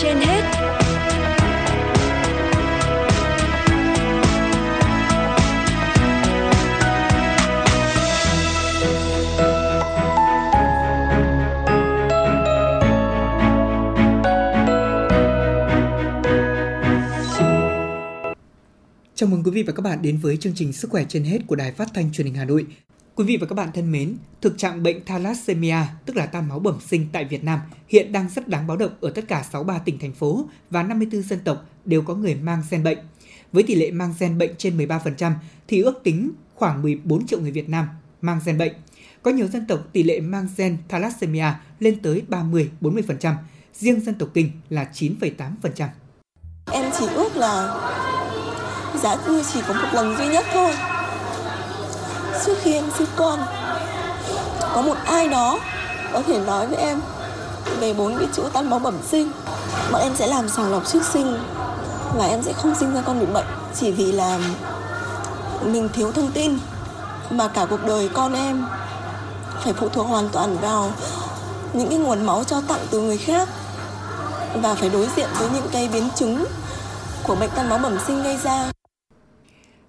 trên hết Chào mừng quý vị và các bạn đến với chương trình Sức khỏe trên hết của Đài Phát thanh Truyền hình Hà Nội. Quý vị và các bạn thân mến, thực trạng bệnh thalassemia, tức là tan máu bẩm sinh tại Việt Nam, hiện đang rất đáng báo động ở tất cả 63 tỉnh thành phố và 54 dân tộc đều có người mang gen bệnh. Với tỷ lệ mang gen bệnh trên 13% thì ước tính khoảng 14 triệu người Việt Nam mang gen bệnh. Có nhiều dân tộc tỷ lệ mang gen thalassemia lên tới 30-40%, riêng dân tộc Kinh là 9,8%. Em chỉ ước là giá như chỉ có một lần duy nhất thôi trước khi em sinh con. Có một ai đó có thể nói với em về bốn cái chữ tan máu bẩm sinh. Bọn em sẽ làm sàng lọc trước sinh và em sẽ không sinh ra con bị bệnh. Chỉ vì là mình thiếu thông tin mà cả cuộc đời con em phải phụ thuộc hoàn toàn vào những cái nguồn máu cho tặng từ người khác và phải đối diện với những cái biến chứng của bệnh tan máu bẩm sinh gây ra.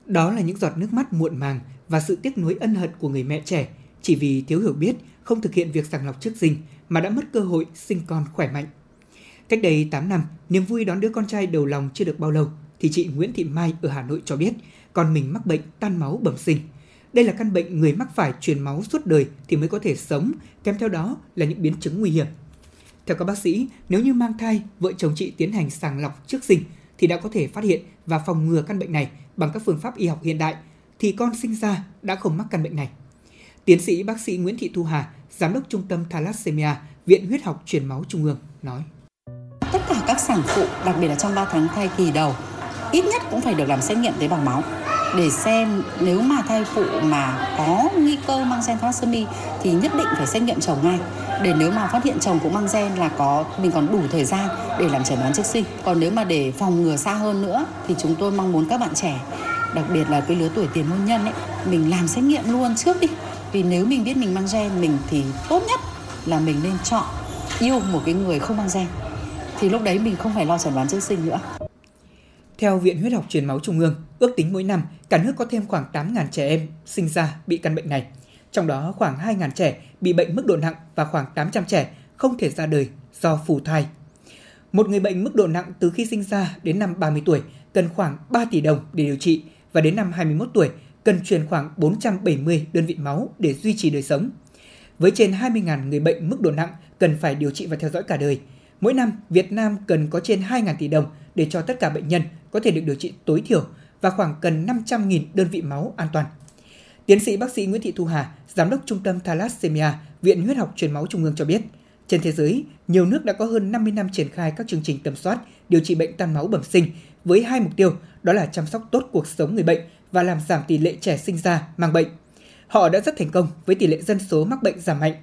Đó là những giọt nước mắt muộn màng và sự tiếc nuối ân hận của người mẹ trẻ chỉ vì thiếu hiểu biết, không thực hiện việc sàng lọc trước sinh mà đã mất cơ hội sinh con khỏe mạnh. Cách đây 8 năm, niềm vui đón đứa con trai đầu lòng chưa được bao lâu thì chị Nguyễn Thị Mai ở Hà Nội cho biết con mình mắc bệnh tan máu bẩm sinh. Đây là căn bệnh người mắc phải truyền máu suốt đời thì mới có thể sống, kèm theo đó là những biến chứng nguy hiểm. Theo các bác sĩ, nếu như mang thai, vợ chồng chị tiến hành sàng lọc trước sinh thì đã có thể phát hiện và phòng ngừa căn bệnh này bằng các phương pháp y học hiện đại thì con sinh ra đã không mắc căn bệnh này. Tiến sĩ bác sĩ Nguyễn Thị Thu Hà, giám đốc trung tâm thalassemia, Viện Huyết học Truyền máu Trung ương nói: Tất cả các sản phụ, đặc biệt là trong 3 tháng thai kỳ đầu, ít nhất cũng phải được làm xét nghiệm tế bào máu. Để xem nếu mà thai phụ mà có nguy cơ mang gen thalassemia thì nhất định phải xét nghiệm chồng ngay. Để nếu mà phát hiện chồng cũng mang gen là có mình còn đủ thời gian để làm chẩn đoán trước sinh. Còn nếu mà để phòng ngừa xa hơn nữa thì chúng tôi mong muốn các bạn trẻ đặc biệt là cái lứa tuổi tiền hôn nhân ấy mình làm xét nghiệm luôn trước đi vì nếu mình biết mình mang gen mình thì tốt nhất là mình nên chọn yêu một cái người không mang gen thì lúc đấy mình không phải lo chẩn đoán trước sinh nữa theo Viện Huyết học Truyền máu Trung ương, ước tính mỗi năm cả nước có thêm khoảng 8.000 trẻ em sinh ra bị căn bệnh này. Trong đó khoảng 2.000 trẻ bị bệnh mức độ nặng và khoảng 800 trẻ không thể ra đời do phù thai. Một người bệnh mức độ nặng từ khi sinh ra đến năm 30 tuổi cần khoảng 3 tỷ đồng để điều trị và đến năm 21 tuổi cần truyền khoảng 470 đơn vị máu để duy trì đời sống. Với trên 20.000 người bệnh mức độ nặng cần phải điều trị và theo dõi cả đời. Mỗi năm, Việt Nam cần có trên 2.000 tỷ đồng để cho tất cả bệnh nhân có thể được điều trị tối thiểu và khoảng cần 500.000 đơn vị máu an toàn. Tiến sĩ bác sĩ Nguyễn Thị Thu Hà, Giám đốc Trung tâm Thalassemia, Viện Huyết học Truyền máu Trung ương cho biết, trên thế giới, nhiều nước đã có hơn 50 năm triển khai các chương trình tầm soát, điều trị bệnh tan máu bẩm sinh với hai mục tiêu đó là chăm sóc tốt cuộc sống người bệnh và làm giảm tỷ lệ trẻ sinh ra mang bệnh. Họ đã rất thành công với tỷ lệ dân số mắc bệnh giảm mạnh.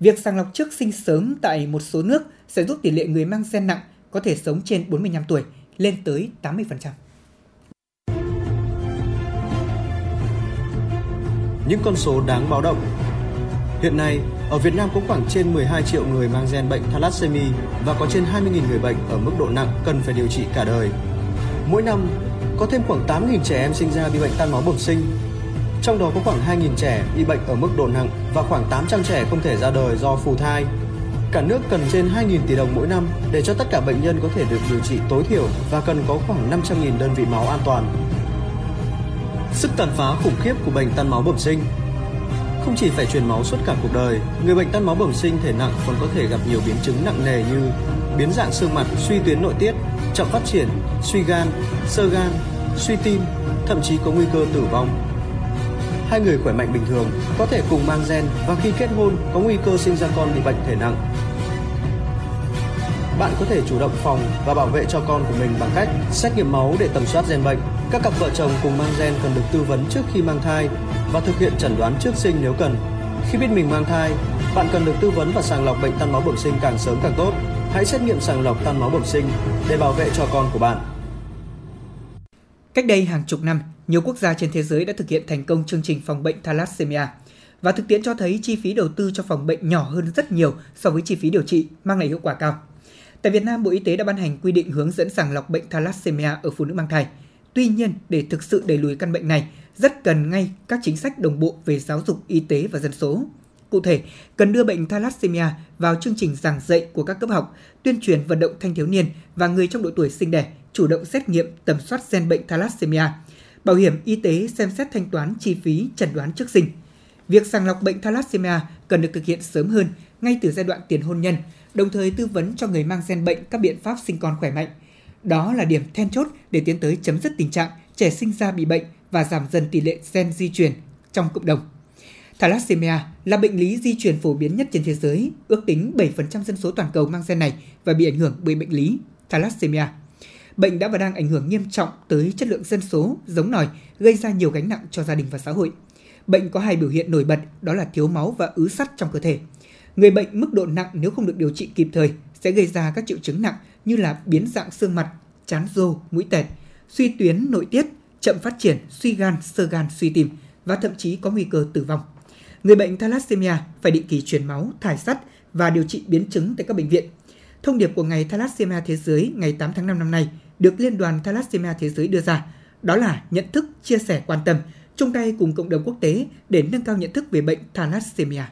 Việc sàng lọc trước sinh sớm tại một số nước sẽ giúp tỷ lệ người mang gen nặng có thể sống trên 45 tuổi lên tới 80%. Những con số đáng báo động Hiện nay, ở Việt Nam có khoảng trên 12 triệu người mang gen bệnh thalassemia và có trên 20.000 người bệnh ở mức độ nặng cần phải điều trị cả đời. Mỗi năm, có thêm khoảng 8.000 trẻ em sinh ra bị bệnh tan máu bẩm sinh. Trong đó có khoảng 2.000 trẻ bị bệnh ở mức độ nặng và khoảng 800 trẻ không thể ra đời do phù thai. Cả nước cần trên 2.000 tỷ đồng mỗi năm để cho tất cả bệnh nhân có thể được điều trị tối thiểu và cần có khoảng 500.000 đơn vị máu an toàn. Sức tàn phá khủng khiếp của bệnh tan máu bẩm sinh không chỉ phải truyền máu suốt cả cuộc đời, người bệnh tan máu bẩm sinh thể nặng còn có thể gặp nhiều biến chứng nặng nề như biến dạng xương mặt, suy tuyến nội tiết, chậm phát triển, suy gan, sơ gan, suy tim, thậm chí có nguy cơ tử vong. Hai người khỏe mạnh bình thường có thể cùng mang gen và khi kết hôn có nguy cơ sinh ra con bị bệnh thể nặng. Bạn có thể chủ động phòng và bảo vệ cho con của mình bằng cách xét nghiệm máu để tầm soát gen bệnh. Các cặp vợ chồng cùng mang gen cần được tư vấn trước khi mang thai và thực hiện chẩn đoán trước sinh nếu cần. Khi biết mình mang thai, bạn cần được tư vấn và sàng lọc bệnh tan máu bẩm sinh càng sớm càng tốt. Hãy xét nghiệm sàng lọc tan máu bẩm sinh để bảo vệ cho con của bạn. Cách đây hàng chục năm, nhiều quốc gia trên thế giới đã thực hiện thành công chương trình phòng bệnh thalassemia. Và thực tiễn cho thấy chi phí đầu tư cho phòng bệnh nhỏ hơn rất nhiều so với chi phí điều trị, mang lại hiệu quả cao. Tại Việt Nam, Bộ Y tế đã ban hành quy định hướng dẫn sàng lọc bệnh thalassemia ở phụ nữ mang thai. Tuy nhiên, để thực sự đẩy lùi căn bệnh này, rất cần ngay các chính sách đồng bộ về giáo dục, y tế và dân số. Cụ thể, cần đưa bệnh thalassemia vào chương trình giảng dạy của các cấp học, tuyên truyền vận động thanh thiếu niên và người trong độ tuổi sinh đẻ chủ động xét nghiệm tầm soát gen bệnh thalassemia. Bảo hiểm y tế xem xét thanh toán chi phí chẩn đoán trước sinh. Việc sàng lọc bệnh thalassemia cần được thực hiện sớm hơn, ngay từ giai đoạn tiền hôn nhân, đồng thời tư vấn cho người mang gen bệnh các biện pháp sinh con khỏe mạnh. Đó là điểm then chốt để tiến tới chấm dứt tình trạng trẻ sinh ra bị bệnh và giảm dần tỷ lệ gen di truyền trong cộng đồng. Thalassemia là bệnh lý di truyền phổ biến nhất trên thế giới, ước tính 7% dân số toàn cầu mang gen này và bị ảnh hưởng bởi bệnh lý thalassemia. Bệnh đã và đang ảnh hưởng nghiêm trọng tới chất lượng dân số, giống nòi, gây ra nhiều gánh nặng cho gia đình và xã hội. Bệnh có hai biểu hiện nổi bật, đó là thiếu máu và ứ sắt trong cơ thể. Người bệnh mức độ nặng nếu không được điều trị kịp thời sẽ gây ra các triệu chứng nặng như là biến dạng xương mặt, chán rô, mũi tẹt, suy tuyến nội tiết, chậm phát triển, suy gan, sơ gan, suy tim và thậm chí có nguy cơ tử vong. Người bệnh thalassemia phải định kỳ truyền máu, thải sắt và điều trị biến chứng tại các bệnh viện. Thông điệp của Ngày Thalassemia Thế giới ngày 8 tháng 5 năm nay được Liên đoàn Thalassemia Thế giới đưa ra, đó là nhận thức, chia sẻ quan tâm, chung tay cùng cộng đồng quốc tế để nâng cao nhận thức về bệnh thalassemia.